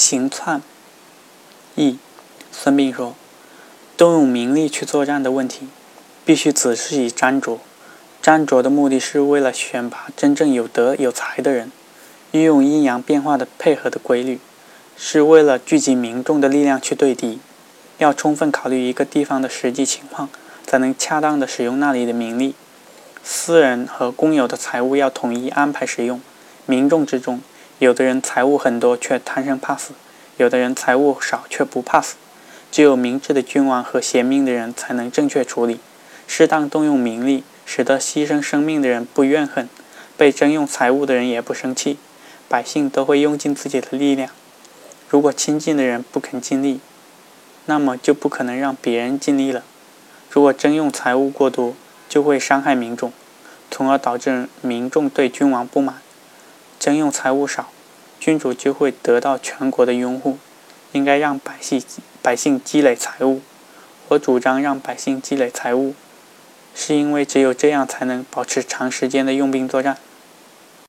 行篡。一，孙膑说，动用名利去作战的问题，必须仔细斟酌。斟酌的目的是为了选拔真正有德有才的人，运用阴阳变化的配合的规律，是为了聚集民众的力量去对敌。要充分考虑一个地方的实际情况，才能恰当的使用那里的名利。私人和公有的财物要统一安排使用。民众之中，有的人财物很多却贪生怕死，有的人财物少却不怕死。只有明智的君王和贤明的人才能正确处理，适当动用名利，使得牺牲生命的人不怨恨，被征用财物的人也不生气。百姓都会用尽自己的力量。如果亲近的人不肯尽力，那么就不可能让别人尽力了。如果征用财物过多，就会伤害民众，从而导致民众对君王不满。征用财物少，君主就会得到全国的拥护。应该让百姓百姓积累财物。我主张让百姓积累财物，是因为只有这样才能保持长时间的用兵作战。